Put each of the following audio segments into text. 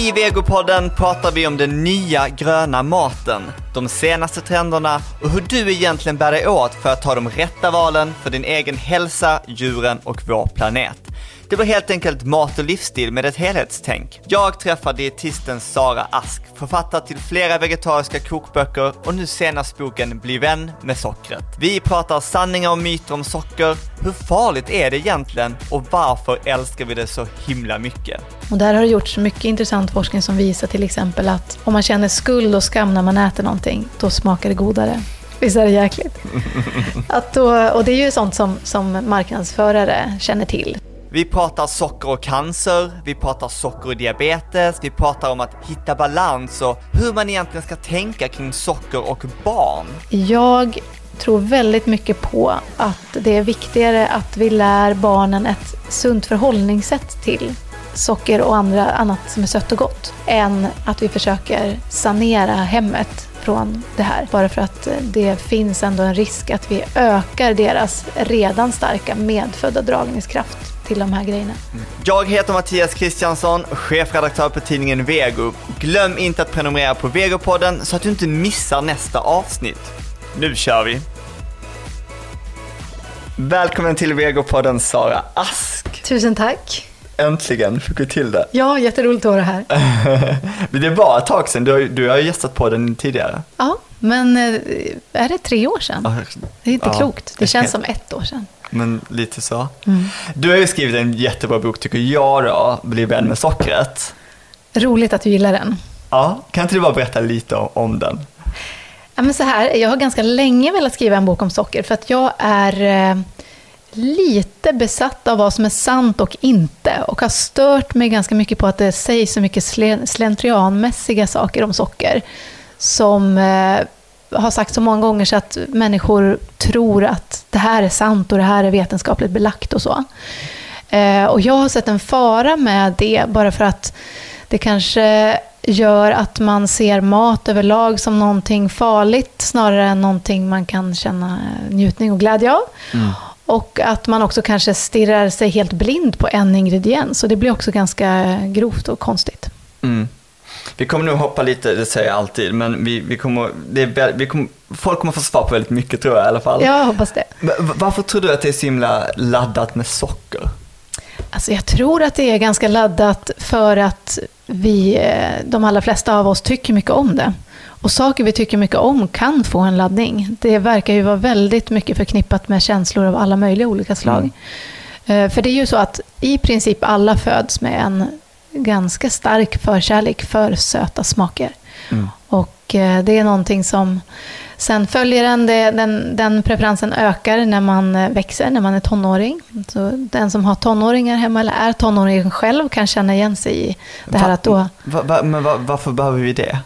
I Vegopodden pratar vi om den nya gröna maten, de senaste trenderna och hur du egentligen bär dig åt för att ta de rätta valen för din egen hälsa, djuren och vår planet. Det var helt enkelt mat och livsstil med ett helhetstänk. Jag träffar dietisten Sara Ask, författare till flera vegetariska kokböcker och nu senast boken Bli vän med sockret. Vi pratar sanningar och myter om socker, hur farligt är det egentligen och varför älskar vi det så himla mycket? Och där har det gjorts mycket intressant forskning som visar till exempel att om man känner skuld och skam när man äter någonting, då smakar det godare. Visst är det jäkligt? Att då, och det är ju sånt som, som marknadsförare känner till. Vi pratar socker och cancer, vi pratar socker och diabetes, vi pratar om att hitta balans och hur man egentligen ska tänka kring socker och barn. Jag tror väldigt mycket på att det är viktigare att vi lär barnen ett sunt förhållningssätt till socker och andra, annat som är sött och gott, än att vi försöker sanera hemmet från det här. Bara för att det finns ändå en risk att vi ökar deras redan starka medfödda dragningskraft till de här grejerna. Jag heter Mattias Kristiansson, chefredaktör på tidningen Vego. Glöm inte att prenumerera på Vegopodden så att du inte missar nästa avsnitt. Nu kör vi! Välkommen till Vegopodden Sara Ask. Tusen tack! Äntligen fick vi till det. Ja, jätteroligt att vara här. Men det var ett tag sedan, du har, du har gästat på den tidigare. Ja, men eh, är det tre år sedan? Det är inte Ja. klokt. Det känns som ett år sedan. Men lite så. Du har ju skrivit en jättebra bok tycker jag då, Bli vän med sockret. Roligt att du gillar den. Ja, kan inte du bara berätta lite om, den? Ja, men så här, jag har ganska länge velat skriva en bok om socker för att jag är eh, lite besatt av vad som är sant och inte och har stört mig ganska mycket på att det sägs så mycket slen- slentrianmässiga saker om socker som eh, har sagt så många gånger så att människor tror att det här är sant och det här är vetenskapligt belagt och så. Eh, och jag har sett en fara med det bara för att det kanske gör att man ser mat överlag som någonting farligt snarare än någonting man kan känna njutning och glädje av. Och att man också kanske stirrar sig helt blind på en ingrediens. Och det blir också ganska grovt och konstigt. Mm. Vi kommer nog hoppa lite, det säger jag alltid, men vi, vi kommer, är, vi kommer, folk kommer få svar på väldigt mycket tror jag i alla fall. Jag hoppas det. Varför tror du att det är så himla laddat med socker? Alltså jag tror att det är ganska laddat för att vi, eh, de allra flesta av oss tycker mycket om det. Och saker vi tycker mycket om kan få en laddning. Det verkar ju vara väldigt mycket förknippat med känslor av alla möjliga olika slag. Eh, För det är ju så att i princip alla föds med en ganska stark förkärlek för söta smaker. Och eh, det är någonting som sen följer en, det, den, den preferensen ökar när man eh, växer, när man är tonåring. Så den som har tonåringar hemma eller är tonåring själv kan känna igen sig i det här Va- att då... Va, va, men va, varför behöver vi det?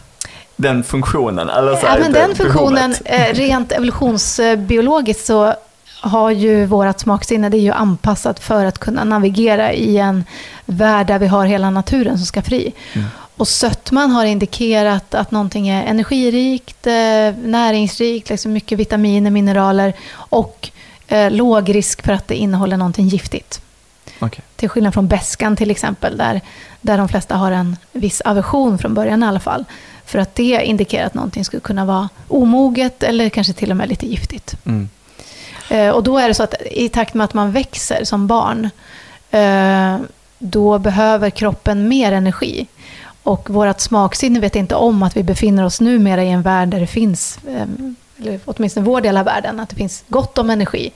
Den funktionen? Eller så Ja, men det den funktionen, behovet? eh, rent evolutionsbiologiskt så har ju vårt smaksinne, det är ju anpassat för att kunna navigera i en värld där vi har hela naturen som ska fri. Och sötman har indikerat att någonting är energirikt, eh, näringsrikt, liksom mycket vitaminer, mineraler och eh, låg risk för att det innehåller någonting giftigt. Okej. Till skillnad från beskan till exempel, där, där de flesta har en viss aversion från början i alla fall. För att det indikerar att någonting skulle kunna vara omoget eller kanske till och med lite giftigt. Mm. Eh, och då är det så att i takt med att man växer som barn, eh, då behöver kroppen mer energi. Och vårt smaksinne vet inte om att vi befinner oss numera i en värld där det finns, eh, eller åtminstone vår del av världen, att det finns gott om energi.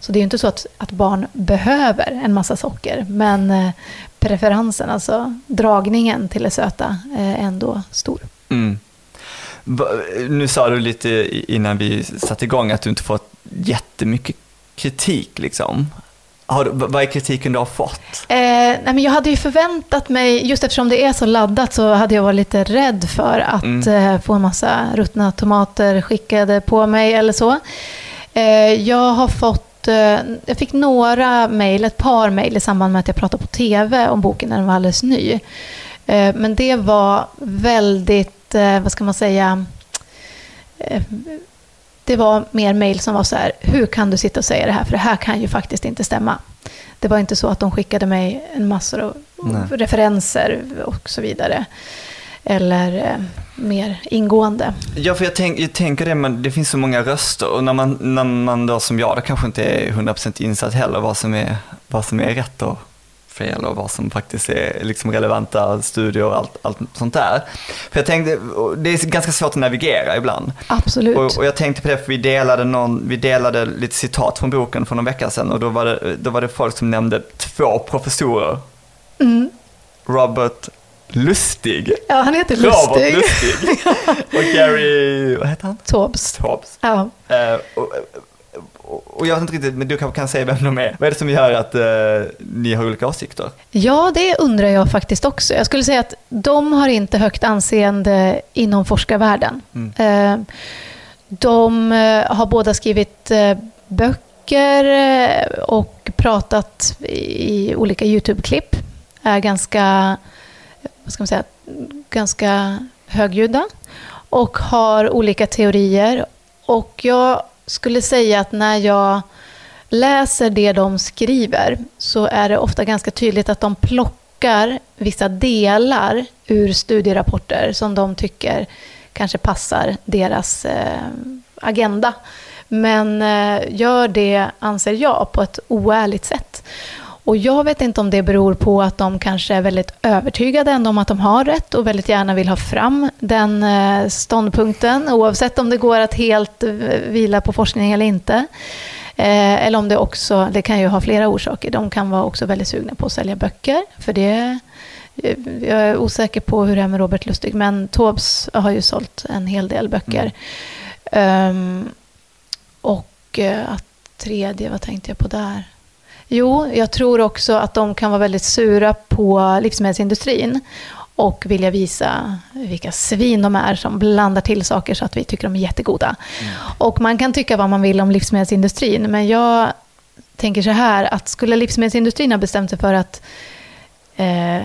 Så det är ju inte så att, att barn behöver en massa socker, men preferensen, alltså dragningen till det söta, är ändå stor. Mm. Nu sa du lite innan vi satte igång att du inte fått jättemycket kritik liksom. Har vad är kritiken du har fått? Eh, nej men jag hade ju förväntat mig, just eftersom det är så laddat, så hade jag varit lite rädd för att Mm. eh, få en massa ruttna tomater skickade på mig eller så. Eh, jag har fått, eh, jag fick några mejl, ett par mejl i samband med att jag pratade på TV om boken när den var alldeles ny. Eh, men det var väldigt, eh, vad ska man säga, eh, det var mer mejl som var så här, hur kan du sitta och säga det här? För det här kan ju faktiskt inte stämma. Det var inte så att de skickade mig en massor av Nej. referenser och så vidare. Eller eh, mer ingående. Ja, för jag, tänk, jag tänker det, men det finns så många röster och när man, när man då som jag, då kanske inte är 100% insatt heller vad som är, vad som är rätt och fel och vad som faktiskt är liksom relevanta studier och allt, allt sånt där. För jag tänkte, det är ganska svårt att navigera ibland. Absolut. Och, och jag tänkte på det, för vi delade, någon, vi delade lite citat från boken för någon vecka sedan och då var det, då var det folk som nämnde två professorer. Mm. Robert Lustig. Ja, han heter Lustig. Robert Lustig. och Gary, vad heter han? Tobs. Tobs. Ja. Uh, och, och jag vet inte riktigt, men du kanske kan säga vem de är. Vad är det som gör att uh, ni har olika åsikter? Ja, det undrar jag faktiskt också. Jag skulle säga att de har inte högt anseende inom forskarvärlden. Mm. Uh, de har båda skrivit böcker och pratat i olika YouTube-klipp. Är ganska vad ska man säga, ganska högljudda och har olika teorier. Och jag skulle säga att när jag läser det de skriver så är det ofta ganska tydligt att de plockar vissa delar ur studierapporter som de tycker kanske passar deras eh, agenda. Men eh, gör det, anser jag, på ett oärligt sätt. Och jag vet inte om det beror på att de kanske är väldigt övertygade ändå om att de har rätt och väldigt gärna vill ha fram den eh, ståndpunkten, oavsett om det går att helt eh, vila på forskning eller inte. Eh, eller om det också, det kan ju ha flera orsaker, de kan vara också väldigt sugna på att sälja böcker, för det jag är osäker på hur det är med Robert Lustig, men Tobs har ju sålt en hel del böcker. Mm. Um, och att tredje, vad tänkte jag på där? Jo, jag tror också att de kan vara väldigt sura på livsmedelsindustrin och vilja visa vilka svin de är som blandar till saker så att vi tycker de är jättegoda. Mm. Och man kan tycka vad man vill om livsmedelsindustrin, men jag tänker så här att skulle livsmedelsindustrin ha bestämt sig för att eh,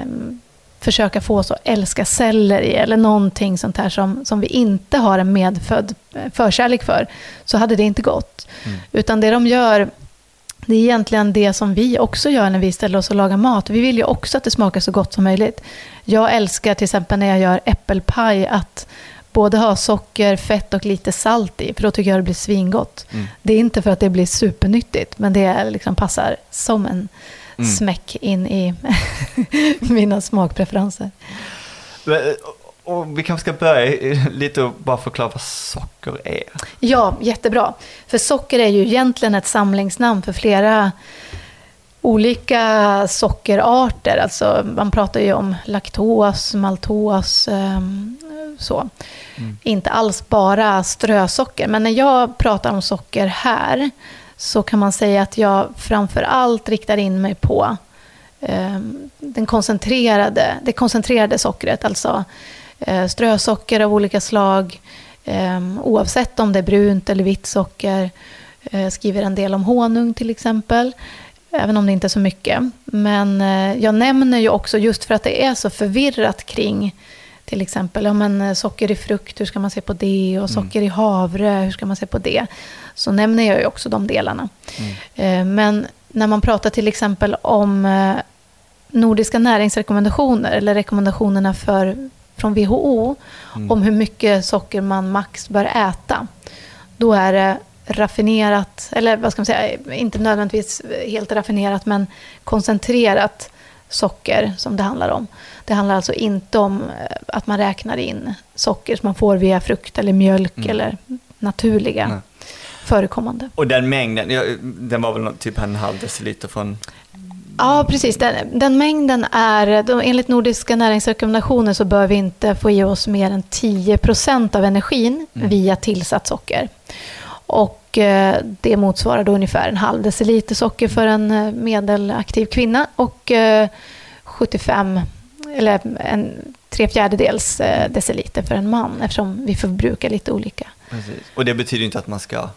försöka få oss att älska selleri eller någonting sånt här som, som vi inte har en medfödd förkärlek för, så hade det inte gått. Mm. Utan det de gör det är egentligen det som vi också gör när vi ställer oss och lagar mat. Vi vill ju också att det smakar så gott som möjligt. Jag älskar till exempel när jag gör äppelpaj att både ha socker, fett och lite salt i, för då tycker jag det blir svingott. Mm. Det är inte för att det blir supernyttigt, men det liksom passar som en mm. smäck in i mina smakpreferenser. Och vi kanske ska börja lite och bara förklara vad socker är. Ja, jättebra. För socker är ju egentligen ett samlingsnamn för flera olika sockerarter. Alltså, man pratar ju om laktos, maltos, ehm, så. Mm. Inte alls bara strösocker. Men när jag pratar om socker här så kan man säga att jag framför allt riktar in mig på eh, den koncentrerade, det koncentrerade sockret. Alltså strösocker av olika slag, ehm, oavsett om det är brunt eller vitt socker. Eh, skriver en del om honung till exempel, även om det inte är så mycket. Men eh, jag nämner ju också, just för att det är så förvirrat kring till exempel ja, men socker i frukt, hur ska man se på det? Och mm. socker mm. i havre, hur ska man se på det? Så nämner jag ju också de delarna. Mm. Men när man pratar till exempel om nordiska näringsrekommendationer, eller rekommendationerna för från WHO mm. om hur mycket socker man max bör äta. Då är det raffinerat, eller vad ska man säga, inte nödvändigtvis helt raffinerat, men koncentrerat socker som det handlar om. Det handlar alltså inte om eh, att man räknar in socker som man får via frukt eller mjölk mm. eller naturliga Nej. förekommande. Och den mängden, den var väl typ en halv deciliter från Ja, precis. Den, den mängden är, de, enligt nordiska näringsrekommendationer så bör vi inte få i oss mer än 10% av energin mm. via tillsatt socker. Och eh, det motsvarar då ungefär en halv deciliter socker för en eh, medelaktiv kvinna och eh, 75, eller en tre fjärdedels eh, deciliter för en man eftersom vi förbrukar lite olika. Precis. Och det betyder inte att man ska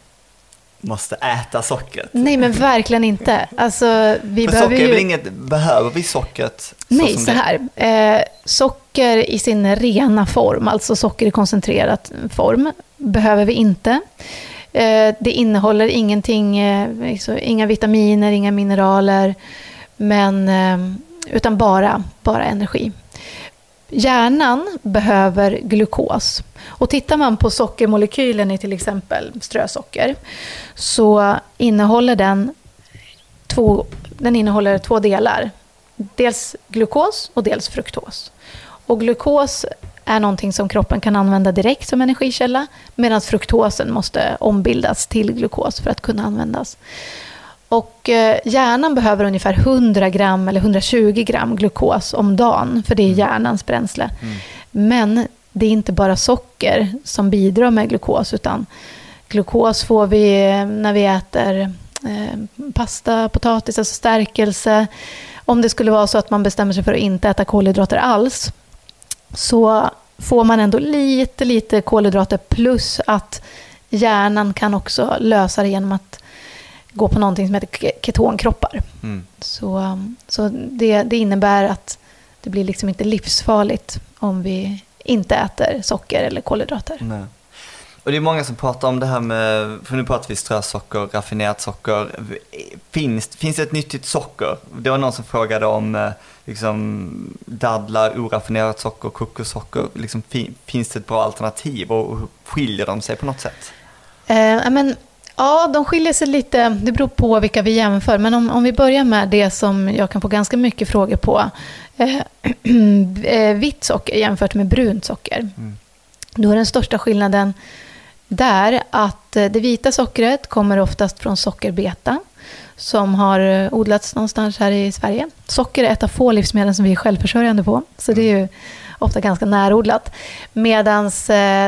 måste äta sockret. Nej, men verkligen inte. Alltså, vi För socker ju... inget, behöver vi sockret? Nej, så, så här. Eh, socker i sin rena form, alltså socker i koncentrerad form, behöver vi inte. Eh, det innehåller ingenting, eh, inga vitaminer, inga mineraler. Men eh, utan bara, bara energi. Hjärnan behöver glukos. Och tittar man på sockermolekylen i till exempel strösocker så innehåller den två, den innehåller två delar. Dels glukos och dels fruktos. Och glukos är någonting som kroppen kan använda direkt som energikälla medan fruktosen måste ombildas till glukos för att kunna användas. Och eh, hjärnan behöver ungefär 100 gram eller 120 gram glukos om dagen, för det är mm. hjärnans bränsle. Mm. Men det är inte bara socker som bidrar med glukos, utan glukos får vi när vi äter eh, pasta, potatis, alltså stärkelse. Om det skulle vara så att man bestämmer sig för att inte äta kolhydrater alls, så får man ändå lite, lite kolhydrater plus att hjärnan kan också lösa det genom att gå på någonting som heter ketonkroppar. Mm. Så, så det, det, innebär att det blir liksom inte livsfarligt om vi inte äter socker eller kolhydrater. Nej. Och det är många som pratar om det här med, för nu pratar vi strösocker, raffinerat socker. Finns, finns det ett nyttigt socker? Det var någon som frågade om eh, liksom, dadlar, oraffinerat socker, kokossocker. Liksom, finns det ett bra alternativ och skiljer de sig på något sätt? Eh, men Ja, de skiljer sig lite. Det beror på vilka vi jämför. Men om, om vi börjar med det som jag kan få ganska mycket frågor på. Eh, eh, vitt socker jämfört med brunt socker. Mm. Då är den största skillnaden där att eh, det vita sockret kommer oftast från sockerbeta som har odlats någonstans här i Sverige. Socker är ett av få livsmedel som vi är självförsörjande på. Så det är ju ofta ganska närodlat. Medan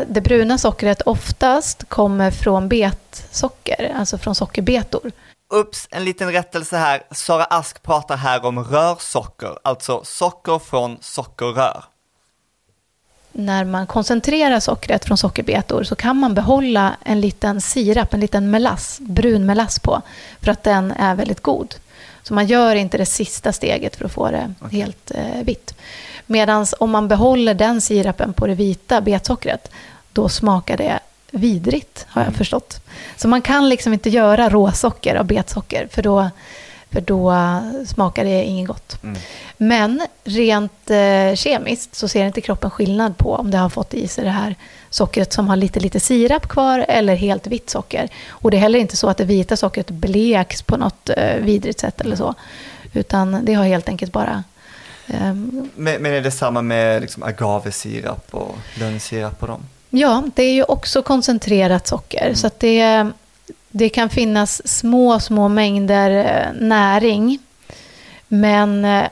det bruna sockret oftast kommer från betsocker, alltså från sockerbetor. Ups, en liten rättelse här. Sara Ask pratar här om rörsocker, alltså socker från sockerrör. När man koncentrerar sockret från sockerbetor så kan man behålla en liten sirap, en liten melass, brun melass på, för att den är väldigt god. Så man gör inte det sista steget för att få det okay. helt eh, vitt. Medan om man behåller den sirapen på det vita betsockret, då smakar det vidrigt, har jag mm. förstått. Så man kan liksom inte göra råsocker av betsocker, för då, för då smakar det inget gott. Mm. Men rent eh, kemiskt så ser inte kroppen skillnad på om det har fått i sig det här sockret som har lite, lite sirap kvar eller helt vitt socker. Och det är heller inte så att det vita sockret bleks på något eh, vidrigt sätt eller så. Utan det har helt enkelt bara Ehm, men, men är det samma med liksom agavesirap och lönnsirap och dem? Ja, det är ju också koncentrerat socker. Mm. Så det, det kan finnas små, små mängder eh, näring. Men eh,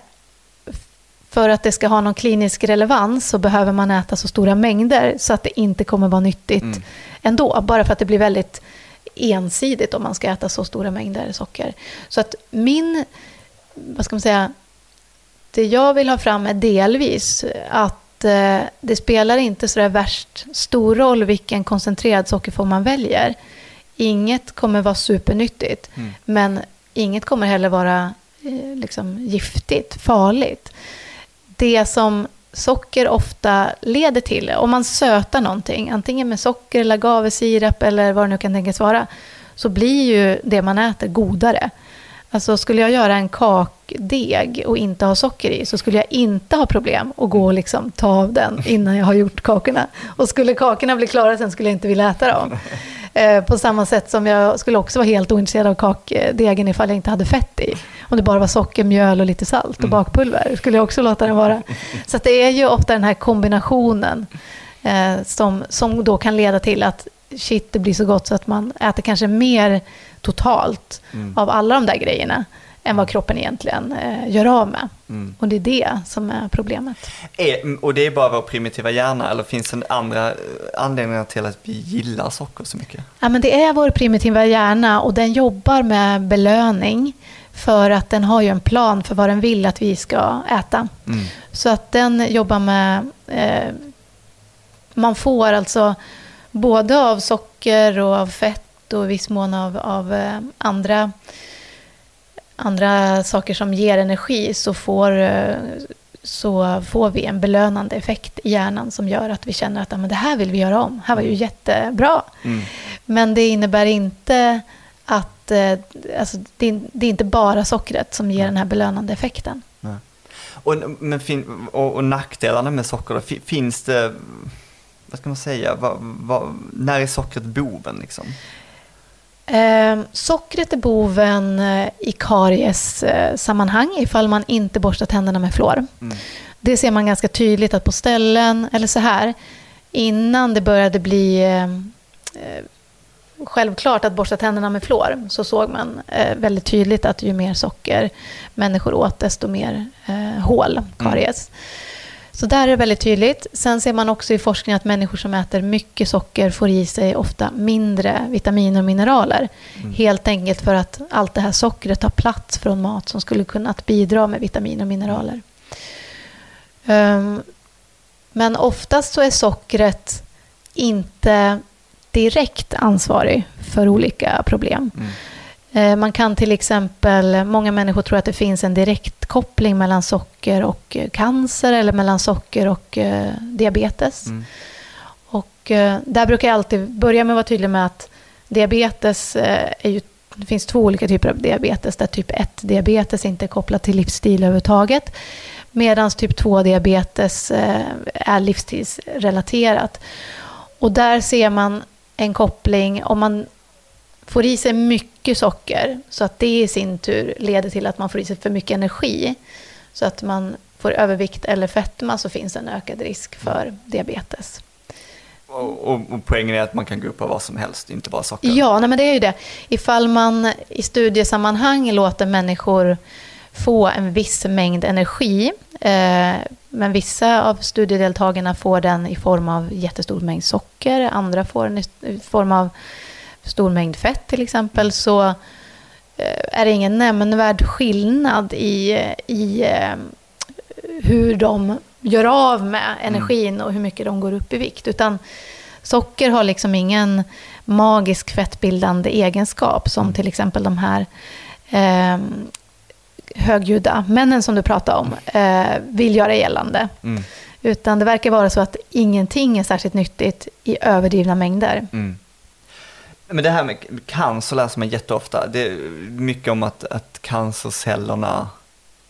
för att det ska ha någon klinisk relevans så behöver man äta så stora mängder så att det inte kommer vara nyttigt mm. ändå. Bara för att det blir väldigt ensidigt om man ska äta så stora mängder socker. Så att min, vad ska man säga, det jag vill ha fram är delvis att eh, det spelar inte så där värst stor roll vilken koncentrerad sockerform man väljer. Inget kommer vara supernyttigt, mm. men inget kommer heller vara eh, liksom, giftigt, farligt. Det som socker ofta leder till, om man sötar någonting, antingen med socker eller agavesirap eller vad det nu kan tänkas vara, så blir ju det man äter godare. Alltså skulle jag göra en kakdeg och inte ha socker i så skulle jag inte ha problem att gå och liksom ta av den innan jag har gjort kakorna. Och skulle kakorna bli klara sen skulle jag inte vilja äta dem. Eh, på samma sätt som jag skulle också vara helt ointresserad av kakdegen ifall jag inte hade fett i. Om det bara var socker, mjöl och lite salt och mm. bakpulver skulle jag också låta den vara. Så det är ju ofta den här kombinationen eh, som, som då kan leda till att shit, det blir så gott så att man äter kanske mer totalt mm. av alla de där grejerna än vad kroppen egentligen eh, gör av med. Mm. Och det är det som är problemet. Är, och det är bara vår primitiva hjärna eller finns det andra eh, anledningar till att vi gillar socker så mycket? Ja, men det är vår primitiva hjärna och den jobbar med belöning för att den har ju en plan för vad den vill att vi ska äta. Mm. Så att den jobbar med... Eh, man får alltså både av socker och av fett och i viss mån av, av eh, andra, andra saker som ger energi så får, eh, så får vi en belönande effekt i hjärnan som gör att vi känner att men det här vill vi göra om. Det här var ju jättebra. Mm. Men det innebär inte att... Eh, alltså, det, är, inte bara sockret som ger den här belönande effekten. Och, men fin, och, och nackdelarna med socker då? Finns det, vad ska man säga, vad, vad, när är sockret boven liksom? Eh, sockret är boven eh, i karies-sammanhang ifall man inte borstar tänderna med fluor. Mm. Det ser man ganska tydligt att på ställen, eller så här, innan det började bli eh, eh självklart att borsta tänderna med fluor så såg man eh, väldigt tydligt att ju mer socker människor åt desto mer eh, hål, karies. Mm. Så där är det väldigt tydligt. Sen ser man också i forskning att människor som äter mycket socker får i sig ofta mindre vitaminer och mineraler. Mm. Helt enkelt för att allt det här sockret tar plats från mat som skulle kunna bidra med vitaminer och mineraler. Um, men oftast så är sockret inte direkt ansvarig för olika problem. Mm. Eh, man kan till exempel, många människor tror att det finns en direkt koppling mellan socker och cancer eller mellan socker och eh, diabetes. Mm. Och eh, där brukar jag alltid börja med att vara tydlig med att diabetes är ju, det finns två olika typer av diabetes, där typ 1-diabetes inte är kopplat till livsstil överhuvudtaget, medan typ 2-diabetes är livsstilsrelaterat. Och där ser man en koppling, om man får i sig mycket socker så att det i sin tur leder till att man får i sig för mycket energi så att man får övervikt eller fetma så finns en ökad risk för diabetes. Och, och, och, poängen är att man kan gå upp av vad som helst, inte bara socker? Ja, nej, men det är ju det. Ifall man i studiesammanhang låter människor få en viss mängd energi, eh, men vissa av studiedeltagarna får den i form av jättestor mängd socker, andra får den i form av stor mängd fett till exempel, så eh, är det ingen nämnvärd skillnad i, i eh, hur de gör av med mm. energin och hur mycket de går upp i vikt. Utan socker har liksom ingen magisk fettbildande egenskap som mm. till exempel de här eh, högljudda männen som du pratade om eh, vill göra gällande. Mm. Utan det verkar vara så att ingenting är särskilt nyttigt i överdrivna mängder. Mm. Men det här med cancer läser man jätteofta. Det är mycket om att, att cancercellerna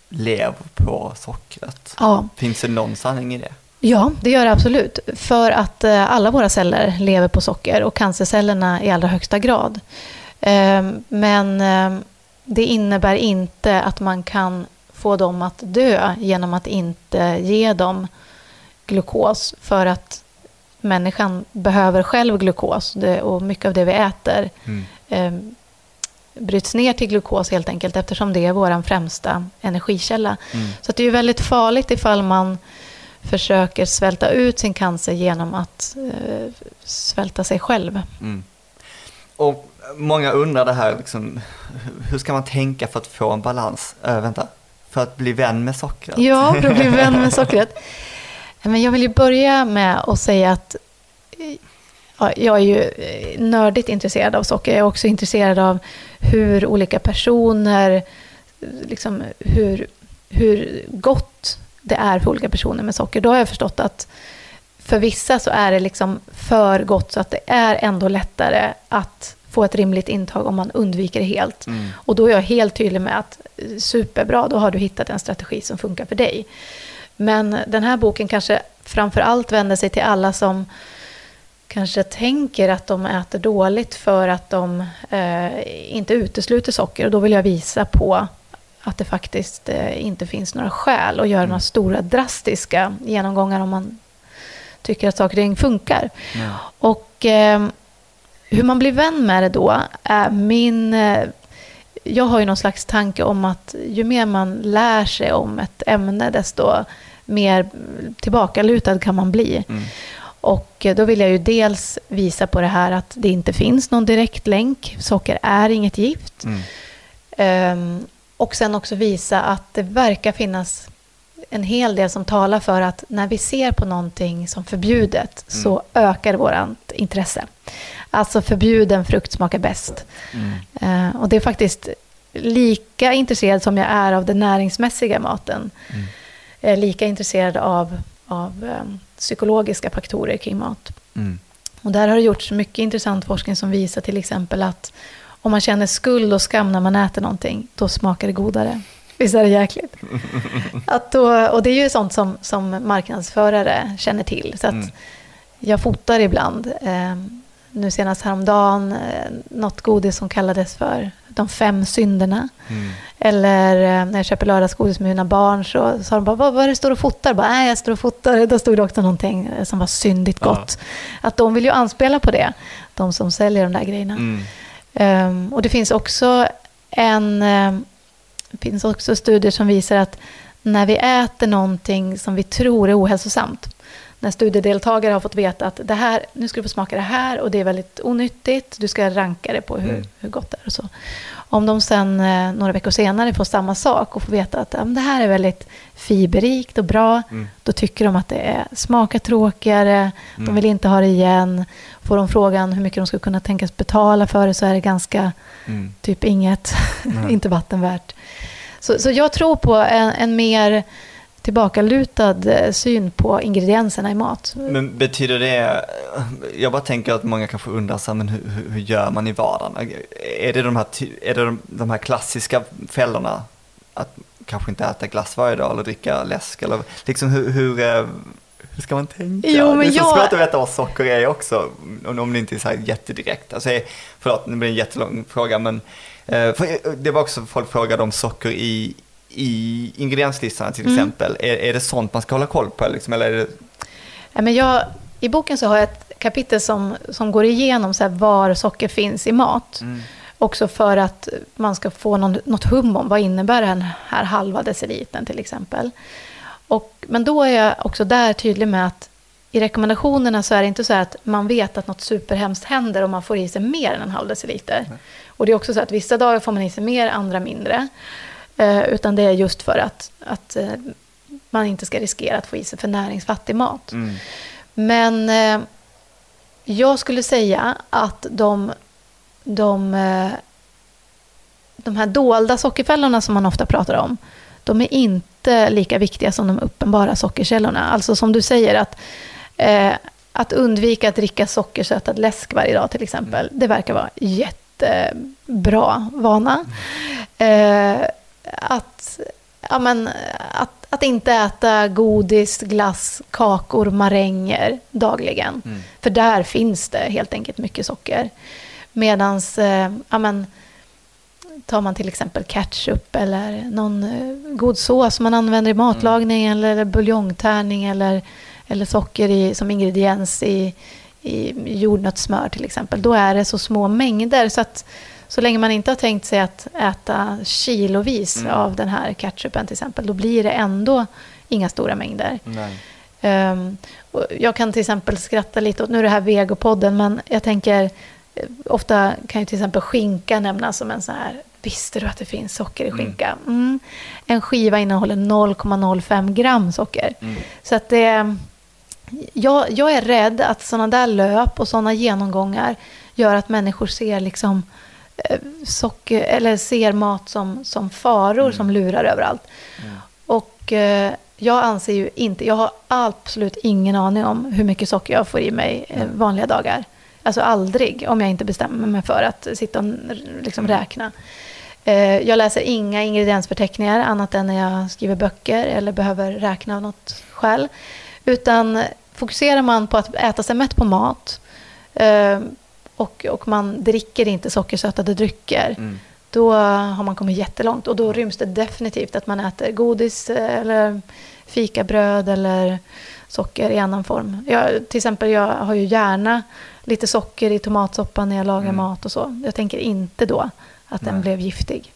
lever på sockret. Ja. Finns det någon sanning i det? Ja, det gör det absolut. För att eh, alla våra celler lever på socker och cancercellerna i allra högsta grad. Ehm, men ehm, det innebär inte att man kan få dem att dö genom att inte ge dem glukos. För att människan behöver själv glukos och mycket av det vi äter mm. eh, bryts ner till glukos helt enkelt eftersom det är vår främsta energikälla. Mm. Så det är väldigt farligt ifall man försöker svälta ut sin cancer genom att eh, svälta sig själv. Mm. Och många undrar det här, liksom, hur ska man tänka för att få en balans? Äh, vänta, för att bli vän med sockret? Ja, för att bli vän med sockret. Men jag vill ju börja med att säga att ja, jag är ju eh, nördigt intresserad av socker. Jag är också intresserad av hur olika personer, liksom hur, hur gott det är för olika personer med socker. Då har jag förstått att för vissa så är det liksom för gott så att det är ändå lättare att få ett rimligt intag om man undviker det helt. Mm. Och då är jag helt tydlig med att eh, superbra, då har du hittat en strategi som funkar för dig. Men den här boken kanske framför allt vänder sig till alla som kanske tänker att de äter dåligt för att de eh, inte utesluter socker. Och då vill jag visa på att det faktiskt eh, inte finns några skäl att göra mm. några stora drastiska genomgångar om man tycker att saker och ting funkar. Mm. Och eh, hur man blir vän med det då är min... Eh, jag har ju någon slags tanke om att ju mer man lär sig om ett ämne, desto mer tillbakalutad kan man bli. Mm. Och då vill jag ju dels visa på det här att det inte finns någon direkt länk. Socker är inget gift. Mm. Um, och sen också visa att det verkar finnas en hel del som talar för att när vi ser på någonting som förbjudet mm. så ökar vårt intresse. Alltså förbjuden frukt smakar bäst. Mm. Uh, och det är faktiskt lika intresserad som jag är av den näringsmässiga maten. Mm. lika intresserad av, av um, psykologiska faktorer kring mat. Mm. Och där har det gjorts mycket intressant forskning som visar till exempel att om man känner skuld och skam när man äter någonting, då smakar det godare. Visst är det jäkligt? Att då, och det är ju sånt som, som marknadsförare känner till. Så att mm. jag fotar ibland. Eh, nu senast häromdagen eh, något godis som kallades för de fem synderna. Mm. Eller eh, när jag köper lördagsgodis med mina barn så sa de bara, vad, vad är det står och fotar? Bara, Nej, jag står och fotar. Då stod det också någonting eh, som var syndigt gott. Ja. Att de vill ju anspela på det, de som säljer de där grejerna. Mm. Um, och det finns också en... Um, det finns också studier som visar att när vi äter någonting som vi tror är ohälsosamt, när studiedeltagare har fått veta att det här, nu ska du få smaka det här och det är väldigt onyttigt, du ska ranka det på hur, mm. hur gott det är och så. Om de sen eh, några veckor senare får samma sak och får veta att ja, det här är väldigt fiberrikt och bra, mm. då tycker de att det är, smakar tråkigare, mm. de vill inte ha det igen. Får de frågan hur mycket de skulle kunna tänkas betala för det så är det ganska mm. typ inget, inte vattenvärt. Så, så jag tror på en, en mer tillbakalutad eh, syn på ingredienserna i mat. Men betyder det, jag bara tänker att många kanske undrar så här, men hur, hur gör man i vardagen? Är det de här, är det de, de här klassiska fällorna? Att kanske inte äta glass varje dag eller dricka läsk eller liksom hur, hur, eh, hur ska man tänka? Jo, men det är så jag... svårt att veta vad socker är också, om det inte är så här jättedirekt. Alltså, förlåt, nu blir det en jättelång fråga, men eh, det var också folk frågade om socker i, i ingredienslistan till mm. exempel? Är, är det sånt man ska hålla koll på? Liksom, eller är det... ja, men jag, I boken så har jag ett kapitel som, som går igenom så var socker finns i mat. Mm. Också för att man ska få någon, något hum om vad innebär den här halva decilitern till exempel. Och, men då är jag också där tydlig med att i rekommendationerna så är det inte så att man vet att något superhemskt händer om man får i sig mer än en halv deciliter. Mm. Och det är också så att vissa dagar får man i sig mer, andra mindre. Eh, utan det är just för att, att eh, man inte ska riskera att få i sig för näringsfattig mat. Mm. Men eh, jag skulle säga att de, de, de här dolda sockerfällorna som man ofta pratar om, de är inte lika viktiga som de uppenbara sockerkällorna. Alltså som du säger, att, eh, att undvika att dricka sockersötad läsk varje dag till exempel, mm. det verkar vara jättebra vana. Mm. Eh, att, ja, men, att, att inte äta godis, glass, kakor, maränger dagligen. Mm. För där finns det helt enkelt mycket socker. Medan, eh, ja, men, tar man till exempel ketchup eller någon eh, god sås man använder i matlagning mm. eller buljongtärning eller, eller socker i, som ingrediens i, i jordnötssmör till exempel. Då är det så små mängder så att så länge man inte har tänkt sig att äta kilovis mm. av den här ketchupen till exempel, då blir det ändå inga stora mängder. Um, jag kan till exempel skratta lite åt, nu är det här vegopodden, men jag tänker, eh, ofta kan ju till exempel skinka nämnas som en så här, visste du att det finns socker i mm. skinka? Mm. Mm. En skiva innehåller 0,05 gram socker. Mm. Så att det, jag, jag är rädd att sådana där löp och sådana genomgångar gör att människor ser liksom socker, eller ser mat som, som faror mm. som lurar överallt. Mm. Och eh, jag anser ju inte, jag har absolut ingen aning om hur mycket socker jag får i mig eh, vanliga dagar. Alltså aldrig, om jag inte bestämmer mig för att sitta och liksom mm. räkna. Eh, jag läser inga ingrediensförteckningar annat än när jag skriver böcker eller behöver räkna något själv. Utan fokuserar man på att äta sig mätt på mat, eh, och, och man dricker inte sockersötade drycker, mm. då har man kommit jättelångt. Och då ryms det definitivt att man äter godis eller fikabröd eller socker i annan form. Jag, till exempel, jag har ju gärna lite socker i tomatsoppan när jag lagar mm. mat och så. Jag tänker inte då att nej. den blev giftig.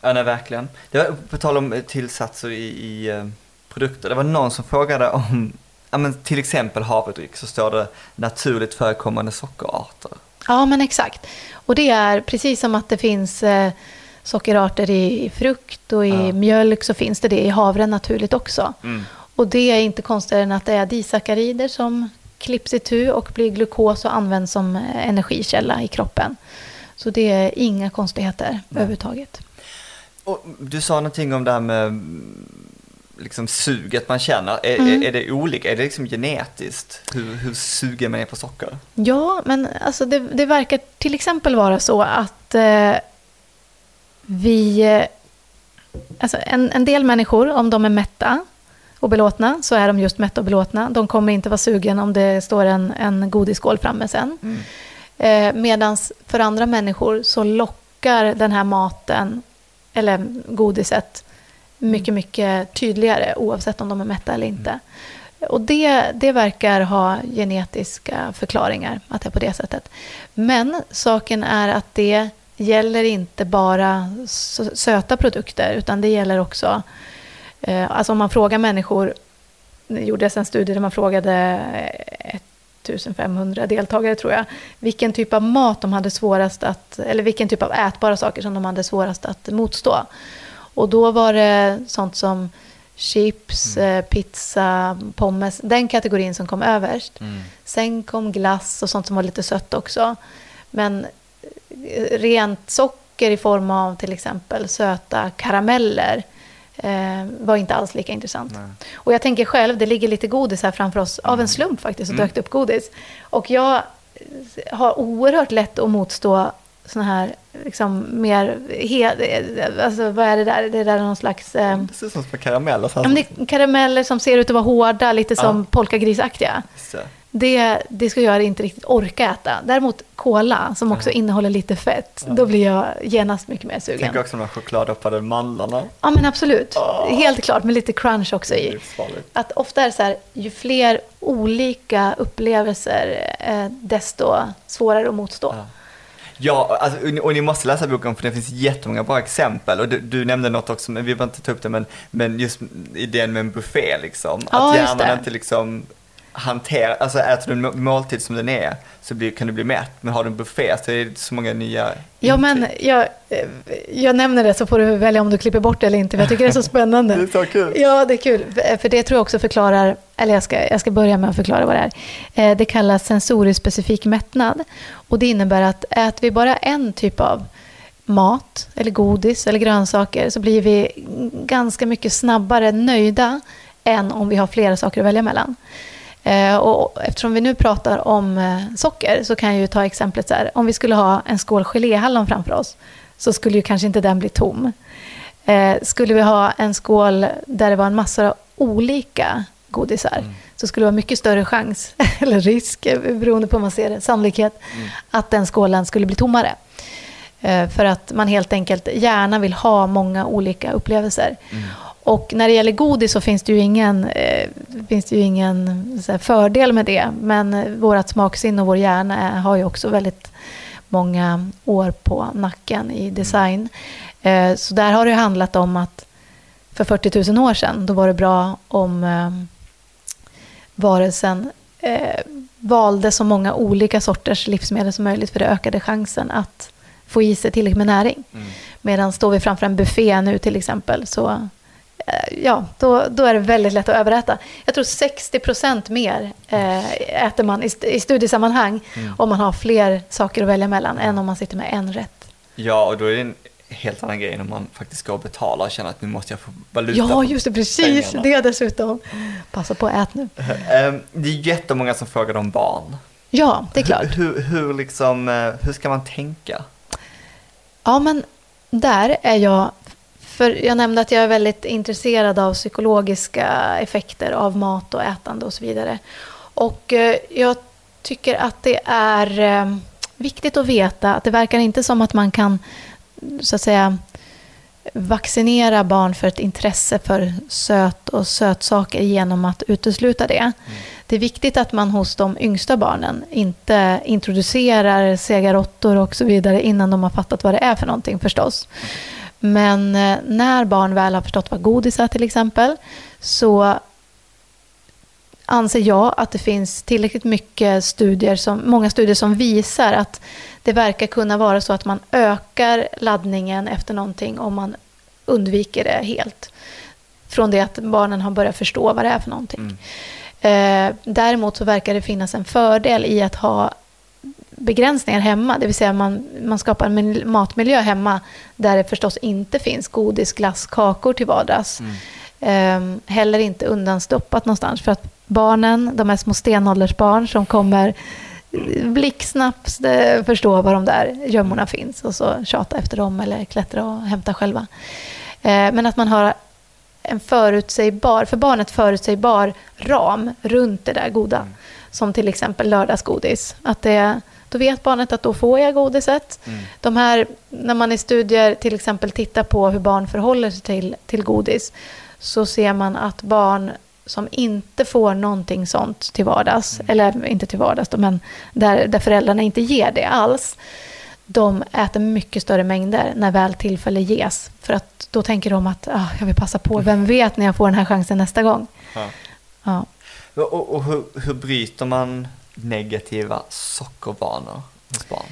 Ja, nej, verkligen. Det var, på tal om tillsatser i, i eh, produkter, det var någon som frågade om ja, men till exempel havredryck så står det naturligt förekommande sockerarter. Ja, men exakt. Och det är precis som att det finns eh, sockerarter i, frukt och i ja. mjölk så finns det det i havre naturligt också. Mm. Och det är inte konstigare än att det är disackarider som klipps itu och blir glukos och används som eh, energikälla i kroppen. Så det är inga konstigheter Nej. överhuvudtaget. Och du sa någonting om det här med liksom suget man känner, är, mm. är, det olika? Är det liksom genetiskt hur, hur sugen man är på socker? Ja, men alltså det, det verkar till exempel vara så att eh, vi, alltså en, en del människor, om de är mätta och belåtna, så är de just mätta och belåtna. De kommer inte vara sugen om det står en, en godisskål framme sen. Mm. Eh, Medan för andra människor så lockar den här maten, eller godiset, mycket, mycket tydligare oavsett om de är mätta eller inte. Och det, det verkar ha genetiska förklaringar, att det är på det sättet. Men saken är att det gäller inte bara söta produkter, utan det gäller också... Eh, alltså om man frågar människor, det gjordes en studie där man frågade 1500 deltagare tror jag, vilken typ av mat de hade svårast att, eller vilken typ av ätbara saker som de hade svårast att motstå. Och då var det sånt som chips, eh, pizza, pommes, den kategorin som kom överst. Mm. Sen kom glass och sånt som var lite sött också. Men eh, rent socker i form av till exempel söta karameller eh, var inte alls lika intressant. Nej. Och jag tänker själv, det ligger lite godis här framför oss. Av en slump faktiskt så Mm. dök det upp godis. Och jag har oerhört lätt att motstå såna här liksom mer... He, alltså vad är det där? Det där är någon slags... Eh, Det ser ut som små karameller. Så men det är karameller som ser ut att vara hårda, lite som Ja. polkagrisaktiga. Det, det skulle jag inte riktigt orka äta. Däremot cola, som också innehåller lite fett, då blir jag genast mycket mer sugen. Tänk också de här chokladdoppade mandlarna. Ja, men absolut. Åh. Helt klart, med lite crunch också i. Att ofta är det så här, ju fler olika upplevelser, eh, desto svårare att motstå. Ja. Ja, alltså, och ni- måste läsa boken för det finns jättemånga bra exempel. Och du, du nämnde något också, men vi behöver inte ta upp det, men, men just idén med en buffé liksom. Ja, att hjärnan inte liksom hanterar, alltså äter du en må- måltid som den är så blir, kan du bli mätt. Men har du en buffé så är det så många nya Ja, men intryck. jag, eh, jag nämner det så får du välja om du klipper bort det eller inte, för jag tycker det är så spännande. Det är så kul. Ja, det är kul. För- För det tror jag också förklarar, eller jag ska, jag ska börja med att förklara vad det är. Eh, Det kallas sensorispecifik mättnad. Och det innebär att äter vi bara en typ av mat, eller godis, eller grönsaker, så blir vi ganska mycket snabbare nöjda än om vi har flera saker att välja mellan. Eh, Och eftersom vi nu pratar om eh, socker så kan jag ju ta exemplet så här. Om vi skulle ha en skål geléhallon framför oss så skulle ju kanske inte den bli tom. Eh, skulle vi ha en skål där det var en massa olika godisar så skulle det vara mycket större chans, eller risk, beroende på hur man ser det, sannolikhet, att den skålen skulle bli tommare. För att man helt enkelt gärna vill ha många olika upplevelser. Och när det gäller godis så finns det ju ingen, eh, finns det ju ingen här, fördel med det. Men eh, vårt smaksinne och vår hjärna är, har ju också väldigt många år på nacken i design. Eh, så där har det handlat om att för 40 000 år sedan, då var det bra om eh, varelsen eh, valde så många olika sorters livsmedel som möjligt för det ökade chansen att få i sig tillräckligt med näring. Mm. Medan står vi framför en buffé nu till exempel så ja, då, då är det väldigt lätt att överäta. Jag tror 60 procent mer eh, äter man i, i studiesammanhang om man har fler saker att välja mellan än om man sitter med en rätt. Ja, och då är det en helt annan grej när man faktiskt ska betala och känner att nu måste jag få valuta Ja, just det, precis. pengarna. Det dessutom. Passa på att ät nu. Ehm, Det är jättemånga som frågar om barn. Ja, det är klart. Hur, hur, hur, liksom, eh, hur ska man tänka? Ja, men där är jag... För jag nämnde att jag är väldigt intresserad av psykologiska effekter av mat och ätande och så vidare. Och eh, jag tycker att det är eh, viktigt att veta att det verkar inte som att man kan så att säga vaccinera barn för ett intresse för söt och sötsaker genom att utesluta det. Det är viktigt att man hos de yngsta barnen inte introducerar sega råttor och så vidare innan de har fattat vad det är för någonting förstås. Men eh, när barn väl har förstått vad godis är till exempel så anser jag att det finns tillräckligt mycket studier som, många studier som visar att det verkar kunna vara så att man ökar laddningen efter någonting om man undviker det helt. Från det att barnen har börjat förstå vad det är för någonting. Eh, däremot så verkar det finnas en fördel i att ha begränsningar hemma, det vill säga man, man skapar en mil- matmiljö hemma där det förstås inte finns godis, glass, kakor till vardags. Ehm, heller inte undanstoppat någonstans för att barnen, de här små stenåldersbarn som kommer blixtsnabbt eh, förstå var de där gömmorna finns och så tjata efter dem eller klättra och hämta själva. Eh, men att man har en förutsägbar, för barnet förutsägbar ram runt det där goda. Mm. Som till exempel lördagsgodis. Att det, då vet barnet att då får jag godiset. Mm. De här, när man i studier till exempel tittar på hur barn förhåller sig till, till godis så ser man att barn som inte får någonting sånt till vardags, mm. eller inte till vardags, men där, där föräldrarna inte ger det alls, de äter mycket större mängder när väl tillfälle ges. För att då tänker de att ah, jag vill passa på, vem vet när jag får den här chansen nästa gång. Ja. ja. Och, och hur, hur bryter man negativa sockervanor hos barn?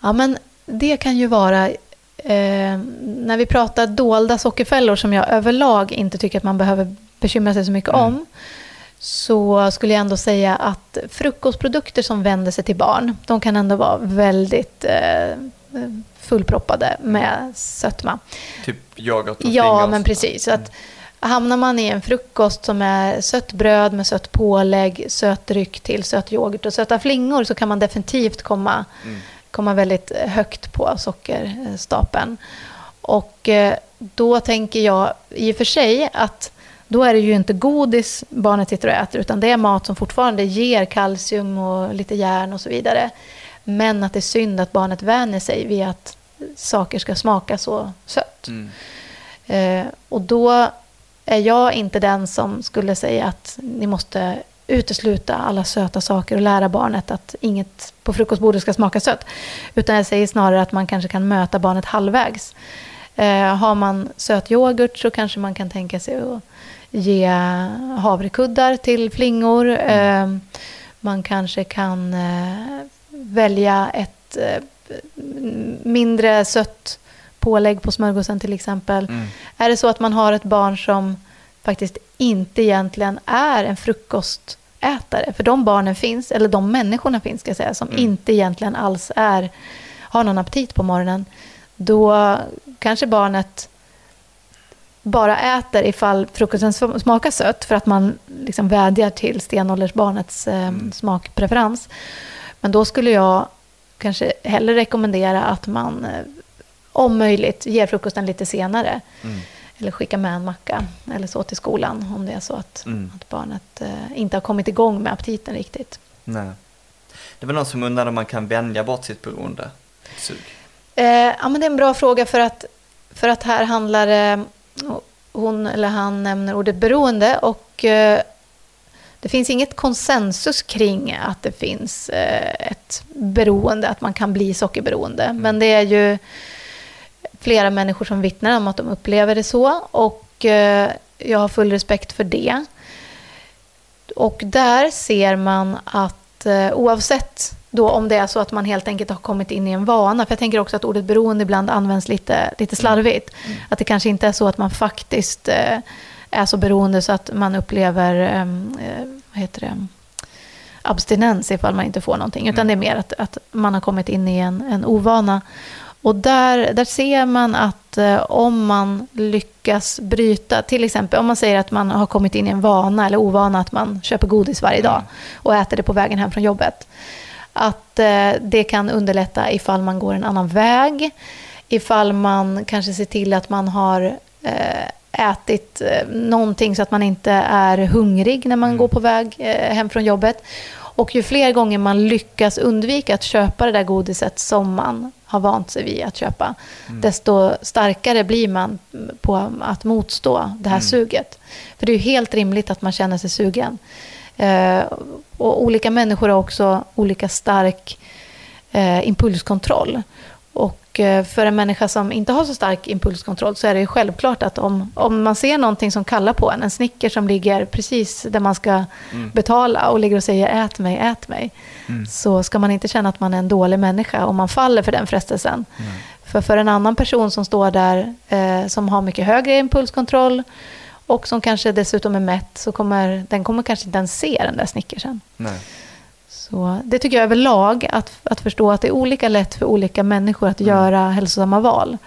Ja, men det kan ju vara eh, när vi pratar dolda sockerfällor som jag överlag inte tycker att man behöver bekymra sig så mycket mm. om så skulle jag ändå säga att frukostprodukter som vänder sig till barn, de kan ändå vara väldigt eh, fullproppade med sötma. Typ yoghurt och Ja, men precis. Så att, Hamnar man i en frukost som är sött bröd med sött pålägg, söt dryck till sött yoghurt och söta flingor så kan man definitivt komma, mm. komma väldigt högt på sockerstapeln. Och eh, då tänker jag i och för sig att då är det ju inte godis barnet sitter och äter, utan det är mat som fortfarande ger kalcium och lite järn och så vidare. Men att det är synd att barnet vänjer sig vid att saker ska smaka så sött. Mm. Eh, och då är jag inte den som skulle säga att ni måste utesluta alla söta saker och lära barnet att inget på frukostbordet ska smaka sött. Utan jag säger snarare att man kanske kan möta barnet halvvägs. Eh, har man söt yoghurt så kanske man kan tänka sig att ge havrekuddar till flingor. Mm. Eh, man kanske kan eh, välja ett eh, mindre sött pålägg på smörgåsen till exempel. Mm. Är det så att man har ett barn som faktiskt inte egentligen är en frukostätare, för de barnen finns, eller de människorna finns ska jag säga, som mm. inte egentligen alls är, har någon aptit på morgonen, då kanske barnet bara äter ifall frukosten smakar sött för att man liksom vädjar till stenåldersbarnets eh, mm. smakpreferens. Men då skulle jag kanske hellre rekommendera att man eh, om möjligt ger frukosten lite senare. Mm. Eller skicka med en macka eller så till skolan om det är så att, mm. att barnet eh, inte har kommit igång med aptiten riktigt. Nej. Det var någon som undrade om man kan vänja bort sitt beroende. Sug. Eh, ja, men det är en bra fråga för att, för att här handlar det hon eller han nämner ordet beroende och eh, det finns inget konsensus kring att det finns eh, ett beroende, att man kan bli sockerberoende. Mm. Men det är ju flera människor som vittnar om att de upplever det så och eh, jag har full respekt för det. Och där ser man att oavsett då om det är så att man helt enkelt har kommit in i en vana. För jag tänker också att ordet beroende ibland används lite, lite slarvigt. Mm. mm. Att det kanske inte är så att man faktiskt eh, är så beroende så att man upplever ehm, eh, vad heter det, abstinens ifall man inte får någonting. Utan mm. det är mer att, att man har kommit in i en, en ovana. Och där, där ser man att eh, om man lyckas bryta, till exempel om man säger att man har kommit in i en vana eller ovana att man köper godis varje dag mm. och äter det på vägen hem från jobbet att eh, det kan underlätta ifall man går en annan väg. Ifall man kanske ser till att man har eh, ätit någonting så att man inte är hungrig när man mm. går på väg hem från jobbet. Och ju fler gånger man lyckas undvika att köpa det där godiset som man har vant sig vid att köpa, mm. desto starkare blir man på att motstå det här mm. suget. För det är ju helt rimligt att man känner sig sugen. Eh, och olika människor har också olika stark eh, impulskontroll. Eh, för en människa som inte har så stark impulskontroll så är det ju självklart att om, om man ser någonting som kallar på en, en snicker som ligger precis där man ska mm. betala och ligger och säger ät mig, ät mig, mm. så ska man inte känna att man är en dålig människa om man faller för den frestelsen. Mm. För för en annan person som står där, eh, som har mycket högre impulskontroll, och som kanske dessutom är mätt så kommer den kommer kanske inte ens se den där snickersen. Nej. Så det tycker jag överlag, att, att förstå att det är olika lätt för olika människor att mm. göra hälsosamma val.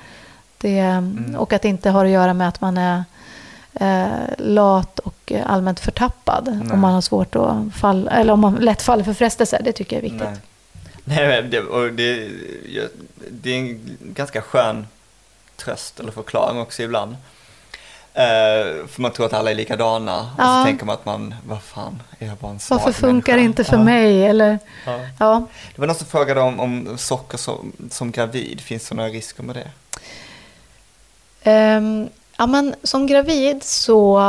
Det, mm. Och att det inte har att göra med att man är eh, lat och allmänt förtappad. Nej. Om man har svårt att falla, eller om man lätt faller för frestelser. Det tycker jag är viktigt. Nej, Nej det, och det, det är en ganska skön tröst eller förklaring också ibland. Uh, för man tror att alla är likadana Ja. och så tänker man att man, vad fan, är jag bara en svag Varför funkar det människa? inte för Ja. mig? Eller, Ja. ja. Det var någon som frågade om, om socker som, som gravid, finns det några risker med det? Ehm, ja, men som gravid så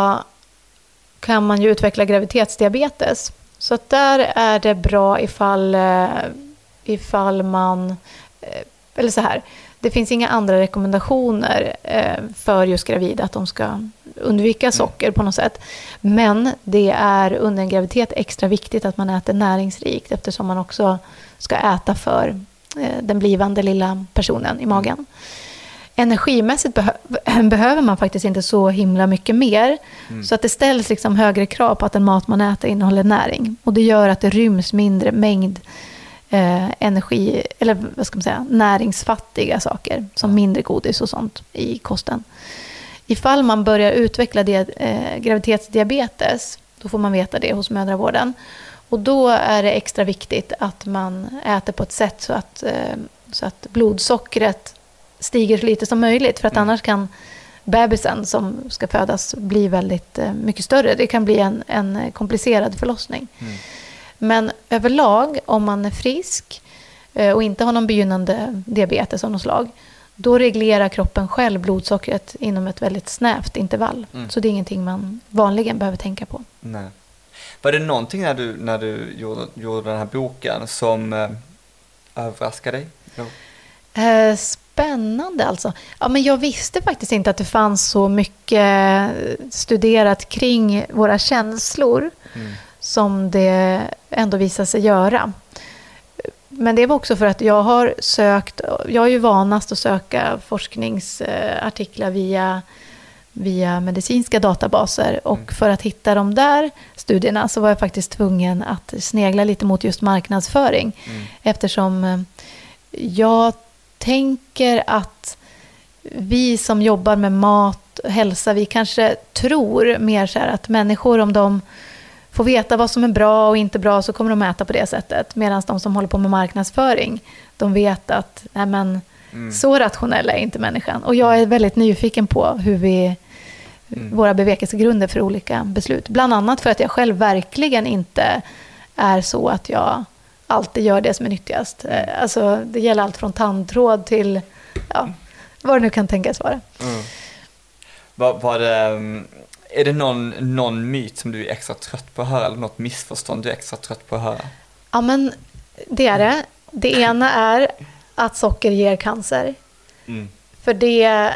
kan man ju utveckla graviditetsdiabetes. Så att där är det bra ifall, eh, ifall man... eh, Eller så här, det finns inga andra rekommendationer eh, för just gravida att de ska undvika socker på något sätt. Men det är under en graviditet extra viktigt att man äter näringsrikt eftersom man också ska äta för eh, den blivande lilla personen i magen. Energimässigt behö- behöver man faktiskt inte så himla mycket mer. Så att det ställs liksom högre krav på att den mat man äter innehåller näring. Och det gör att det ryms mindre mängd eh, energi, eller vad ska man säga, näringsfattiga saker. Som mindre godis och sånt i kosten. Ifall man börjar utveckla det, eh, graviditetsdiabetes, då får man veta det hos mödravården. Och då är det extra viktigt att man äter på ett sätt så att, eh, så att blodsockret stiger så lite som möjligt. För att Mm. annars kan bebisen som ska födas bli väldigt eh, mycket större. Det kan bli en, en komplicerad förlossning. Mm. Men överlag, om man är frisk eh, och inte har någon begynnande diabetes av något slag, då reglerar kroppen själv blodsockret inom ett väldigt snävt intervall. Mm. Så det är ingenting man vanligen behöver tänka på. Nej. Var det någonting när du, när du gjorde, gjorde den här boken som eh, överraskade dig? Eh, spännande alltså. Ja, men jag visste faktiskt inte att det fanns så mycket studerat kring våra känslor Mm. Som det ändå visar sig göra. Men det var också för att jag har sökt, jag är ju vanast att söka forskningsartiklar via, via medicinska databaser och Mm. för att hitta de där studierna så var jag faktiskt tvungen att snegla lite mot just marknadsföring Mm. eftersom eh, jag tänker att vi som jobbar med mat och hälsa, vi kanske tror mer så här att människor om de får veta vad som är bra och inte bra så kommer de äta på det sättet. Medan de som håller på med marknadsföring, de vet att nej men, Mm. så rationell är inte människan. Och jag är väldigt nyfiken på hur vi, Mm. våra bevekelsegrunder för olika beslut. Bland annat för att jag själv verkligen inte är så att jag alltid gör det som är nyttigast. Eh, Alltså, det gäller allt från tandtråd till ja, vad det nu kan tänkas vara. Mm. Var, var det, mm, är det någon, någon myt som du är extra trött på att höra eller något missförstånd du är extra trött på att höra? Ja, men det är det. Det ena är att socker ger cancer. Mm. För det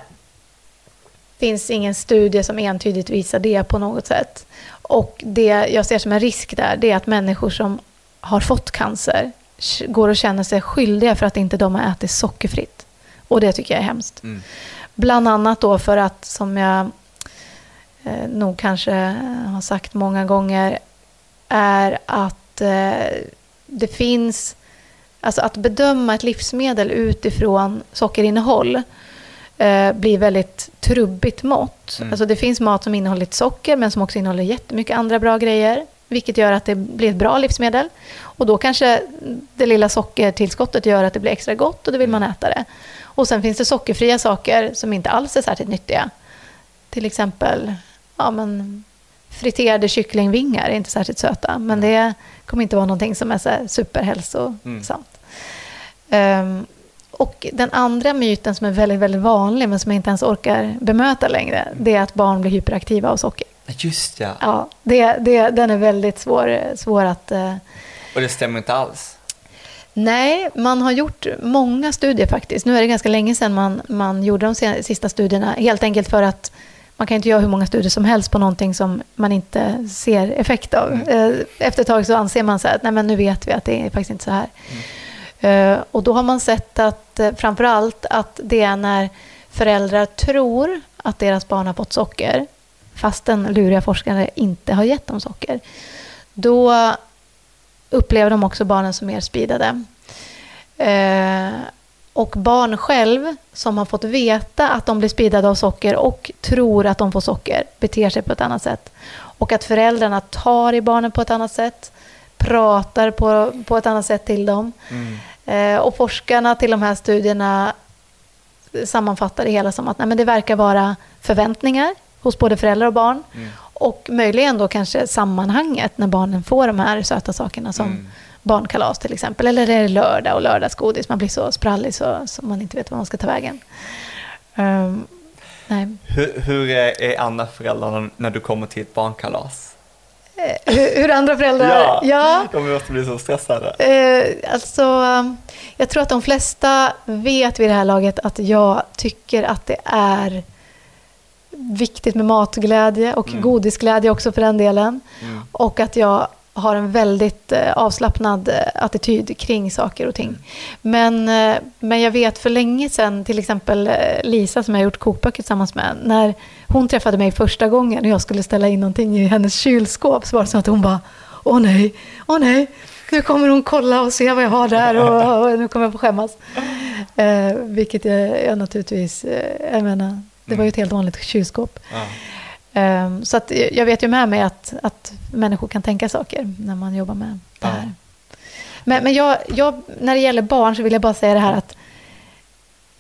finns ingen studie som entydigt visar det på något sätt. Och det jag ser som en risk där, det är att människor som har fått cancer går och känner sig skyldiga för att inte de har ätit sockerfritt. Och det tycker jag är hemskt. Mm. Bland annat då för att, som jag eh, nog kanske har sagt många gånger, är att eh, det finns... Alltså att bedöma ett livsmedel utifrån sockerinnehåll eh, blir väldigt trubbigt mått. Mm. Alltså det finns mat som innehåller lite socker men som också innehåller jättemycket andra bra grejer. Vilket gör att det blir ett bra livsmedel. Och då kanske det lilla sockertillskottet gör att det blir extra gott och då vill man äta det. Och sen finns det sockerfria saker som inte alls är särskilt nyttiga. Till exempel ja, men, friterade kycklingvingar är inte särskilt söta. Men det kommer inte vara någonting som är så superhälsosamt. Ehm, och den andra myten som är väldigt, väldigt vanlig men som jag inte ens orkar bemöta längre, det är att barn blir hyperaktiva av socker. Just ja. Ja, det, det, den är väldigt svår, svår att... eh, Och det stämmer inte alls. Nej, man har gjort många studier faktiskt. Nu är det ganska länge sedan man, man gjorde de sista studierna. Helt enkelt för att man kan inte göra hur många studier som helst på någonting som man inte ser effekt av. Eh, Efter ett tag så anser man så här att Nej, men nu vet vi att det är faktiskt inte så här. Eh, Och då har man sett att eh, framför allt att det är när föräldrar tror att deras barn har fått socker fast den luriga forskare inte har gett dem socker. Då upplever de också barnen som mer speedade. Och barn själv som har fått veta att de blir speedade av socker och tror att de får socker beter sig på ett annat sätt. Och att föräldrarna tar i barnen på ett annat sätt, pratar på, på ett annat sätt till dem. Mm. Eh, och forskarna till de här studierna sammanfatta det hela som att nej, men det verkar vara förväntningar hos både föräldrar och barn. Mm. Och möjligen då kanske sammanhanget när barnen får de här söta sakerna som Mm. Barnkalas till exempel. Eller är det lördag och lördagsgodis. Man blir så sprallig så, så man inte vet var man ska ta vägen. Ehm, nej. Hur, hur är är andra föräldrarna när du kommer till ett barnkalas? Eh, Hur, hur andra föräldrar... ja. De måste bli så stressade. Eh, alltså, jag tror att de flesta vet vid det här laget att jag tycker att det är viktigt med matglädje och Mm. godisglädje också för den delen. Mm. Och att jag har en väldigt eh, avslappnad eh, attityd kring saker och ting. Mm. Men, eh, men jag vet för länge sedan, till exempel Lisa som jag har gjort kokböcker tillsammans med, när hon träffade mig första gången och jag skulle ställa in någonting i hennes kylskåp så var det så att hon bara, åh nej, åh nej, nu kommer hon kolla och se vad jag har där och, och nu kommer jag få skämmas. Eh, vilket jag, jag naturligtvis, eh, jag menar, det var ju ett helt vanligt kylskåp. Ja. Ehm, Så att jag vet ju med mig att, att människor kan tänka saker när man jobbar med det Ja. här. Men, men jag, jag, när det gäller barn så vill jag bara säga det här att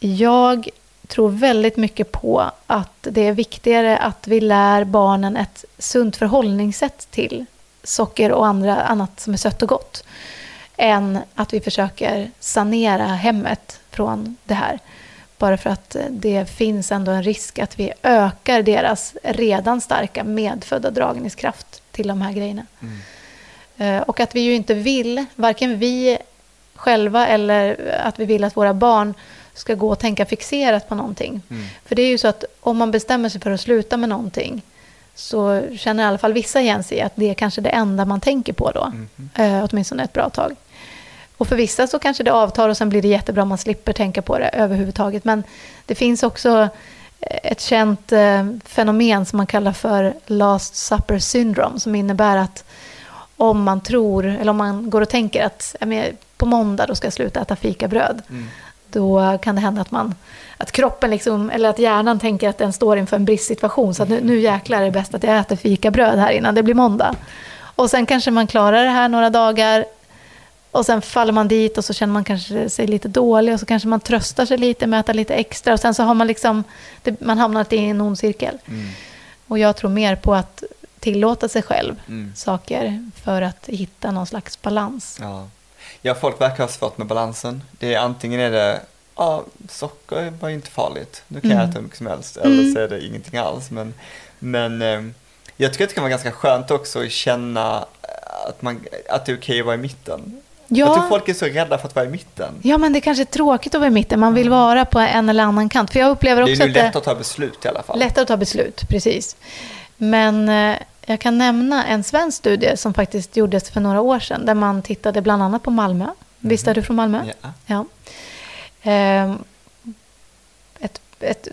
jag tror väldigt mycket på att det är viktigare att vi lär barnen ett sunt förhållningssätt till socker och andra, annat som är sött och gott än att vi försöker sanera hemmet från det här. Bara för att eh, det finns ändå en risk att vi ökar deras redan starka medfödda dragningskraft till de här grejerna. Mm. Eh, Och att vi ju inte vill, varken vi själva eller att vi vill att våra barn ska gå och tänka fixerat på någonting. Mm. För det är ju så att om man bestämmer sig för att sluta med någonting så känner i alla fall vissa igen sig i att det är kanske det enda man tänker på då. Mhm. Eh, åtminstone ett bra tag. Och för vissa så kanske det avtar och sen blir det jättebra om man slipper tänka på det överhuvudtaget. Men det finns också eh, ett känt eh, fenomen som man kallar för last supper syndrome som innebär att om man tror, eller om man går och tänker att på måndag då ska jag sluta äta fikabröd, Mm. då kan det hända att man att kroppen liksom, eller att hjärnan tänker att den står inför en bristsituation. Så att nu, nu jäklar är det bäst att jag äter fikabröd här innan det blir måndag. Och sen kanske man klarar det här några dagar. Och sen faller man dit och så känner man kanske sig lite dålig. Och så kanske man tröstar sig lite med att äta lite extra. Och sen så har man liksom, det, man hamnat i en ond cirkel. Mm. Och jag tror mer på att tillåta sig själv Mm. saker för att hitta någon slags balans. Ja. ja, folk verkar ha svårt med balansen. Det är antingen är det, ja, socker var ju inte farligt, nu kan jag Mm. äta hur mycket som helst, Mm. eller så är det ingenting alls. Men, men eh, jag tycker att det kan vara ganska skönt också att känna att, man, att det är okej att vara i mitten. Jag tror folk är så rädda för att vara i mitten. Ja, men det kanske är tråkigt att vara i mitten. Man vill vara på en eller annan kant. För jag upplever Det är också ju att det lätt att ta beslut i alla fall. lättare att ta beslut, precis. Men eh, jag kan nämna en svensk studie som faktiskt gjordes för några år sedan. Där man tittade bland annat på Malmö. Visst är du från Malmö? Ja. Ja. Ehm, ett, ett,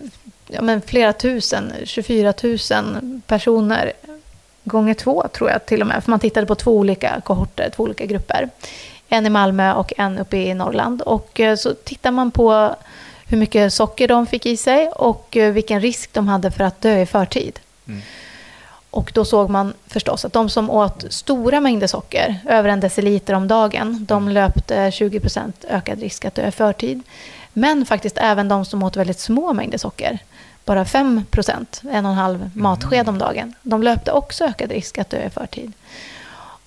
ja, men flera tusen, 24 000 personer gånger två tror jag till och med. För man tittade på två olika kohorter, två olika grupper. En i Malmö och en uppe i Norrland. Och eh, så tittar man på hur mycket socker de fick i sig och eh, vilken risk de hade för att dö i förtid. Mm. Och då såg man förstås att de som åt stora mängder socker, över en deciliter om dagen, de löpte 20% ökad risk att dö i förtid. Men faktiskt även de som åt väldigt små mängder socker, bara 5%, en och en halv matsked om dagen, de löpte också ökad risk att dö i förtid.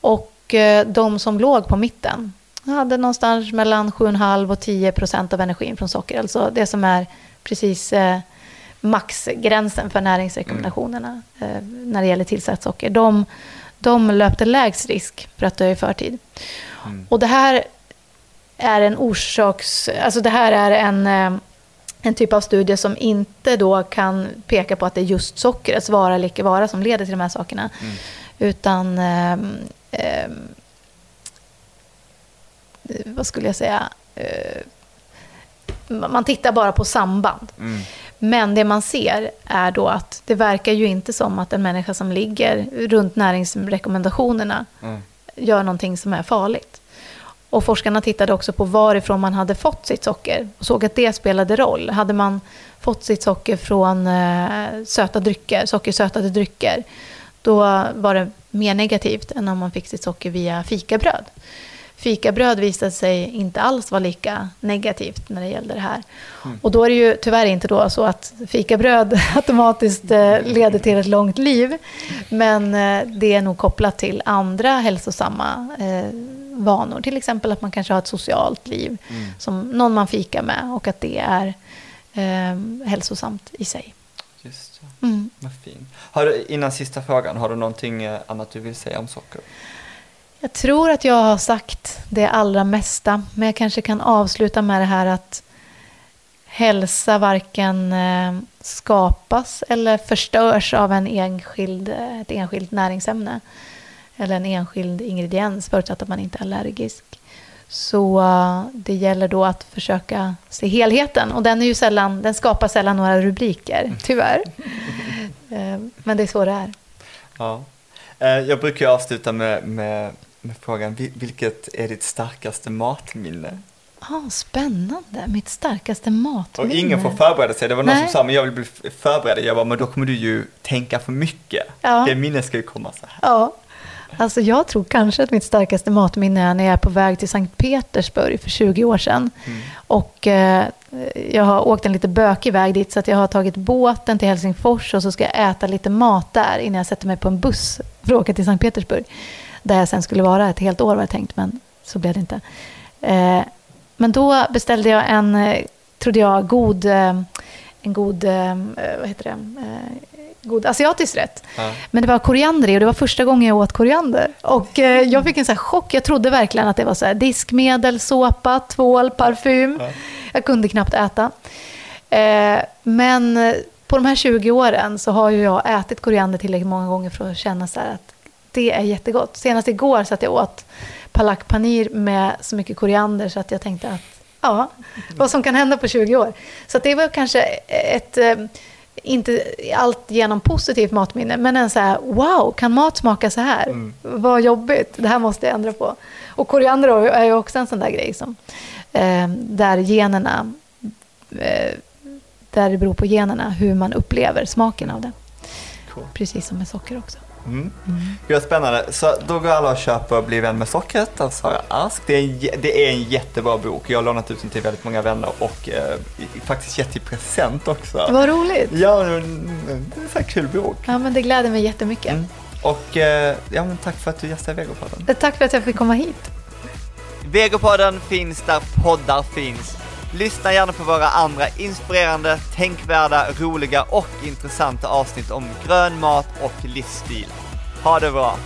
Och eh, de som låg på mitten hade någonstans mellan 7,5 och 10% av energin från socker, alltså det som är precis eh, maxgränsen för näringsrekommendationerna eh, när det gäller tillsatt socker. De, de löpte lägst risk för att dö i förtid. Mm. Och det här är en orsaks... Alltså det här är en, en typ av studie som inte då kan peka på att det är just sockrets vara eller icke vara som leder till de här sakerna. Mm. Utan... ehm, vad skulle jag säga? Eh, man tittar bara på samband. Mm. Men det man ser är då att det verkar ju inte som att en människa som ligger runt näringsrekommendationerna Mm. gör någonting som är farligt. Och forskarna tittade också på varifrån man hade fått sitt socker och såg att det spelade roll. Hade man fått sitt socker från eh, söta drycker, sockersötade drycker, då var det mer negativt än om man fick sitt socker via fikabröd. fikabröd visade sig inte alls vara lika negativt när det gällde det här. Mm. Och då är det ju tyvärr inte då så att fikabröd automatiskt eh, leder till ett långt liv. Men eh, det är nog kopplat till andra hälsosamma eh, vanor. Till exempel att man kanske har ett socialt liv mm. som någon man fikar med och att det är eh, hälsosamt i sig. Just det. Mm. Vad fint. Har du, innan sista frågan, har du någonting eh, annat du vill säga om socker? Jag tror att jag har sagt det allra mesta, men jag kanske kan avsluta med det här att hälsa varken eh, skapas eller förstörs av en enskild, eh, ett enskilt näringsämne eller en enskild ingrediens, förutsatt att man inte är allergisk. Så det gäller då att försöka se helheten. Och den, är ju sällan, den skapar sällan några rubriker, tyvärr. Men det är så det är. Ja. Jag brukar avsluta med, med med frågan, vilket är ditt starkaste matminne? Ah, spännande, mitt starkaste matminne. Och ingen får förbereda sig. Det var någon Nej. som sa, men jag vill bli förberedd. Jag bara, men då kommer du ju tänka för mycket. Ja. Det minnet ska ju komma så här. Ja. Alltså jag tror kanske att mitt starkaste matminne är när jag är på väg till Sankt Petersburg för 20 år sedan. Mm. Och eh, jag har åkt en lite bökig väg dit så att jag har tagit båten till Helsingfors och så ska jag äta lite mat där innan jag sätter mig på en buss för att åka till Sankt Petersburg där jag sen skulle vara ett helt år var jag tänkt, men så blev det inte. Eh, men då beställde jag en, eh, trodde jag, god, eh, en god, vad heter det, god asiatisk rätt. Ja. Men det var koriander i och det var första gången jag åt koriander. Och jag fick en så chock. Jag trodde verkligen att det var så diskmedel, såpa, tvål, parfym. Ja. Jag kunde knappt äta. Men på de här 20 åren så har ju jag ätit koriander tillräckligt många gånger för att känna så att det är jättegott. Senast igår satt jag åt palak panir med så mycket koriander så att jag tänkte att ja, vad som kan hända på 20 år. Så det var kanske ett, eh, inte allt genom positivt matminne, men en så här, wow, kan mat smaka så här? Mm. Vad jobbigt, det här måste jag ändra på. Och koriander är ju också en sån där grej som, eh, där generna, eh, där det beror på generna hur man upplever smaken av det. Cool. Precis som med socker också. Mm. Mm. Gud, spännande. Så då går alla och köper Bli vän med sockret av Sara Ask. Det är, en, det är en jättebra bok. Jag har lånat ut den till väldigt många vänner och eh, faktiskt gett i present också. Vad roligt. Ja, det är en så kul bok. Ja, men det gläder mig jättemycket. Mm. Och eh, ja, men tack för att du gästade Vegopodden. Tack för att jag fick komma hit. Vegopodden finns där poddar finns. Lyssna gärna på våra andra inspirerande, tänkvärda, roliga och intressanta avsnitt om grön mat och livsstil. Ha det bra!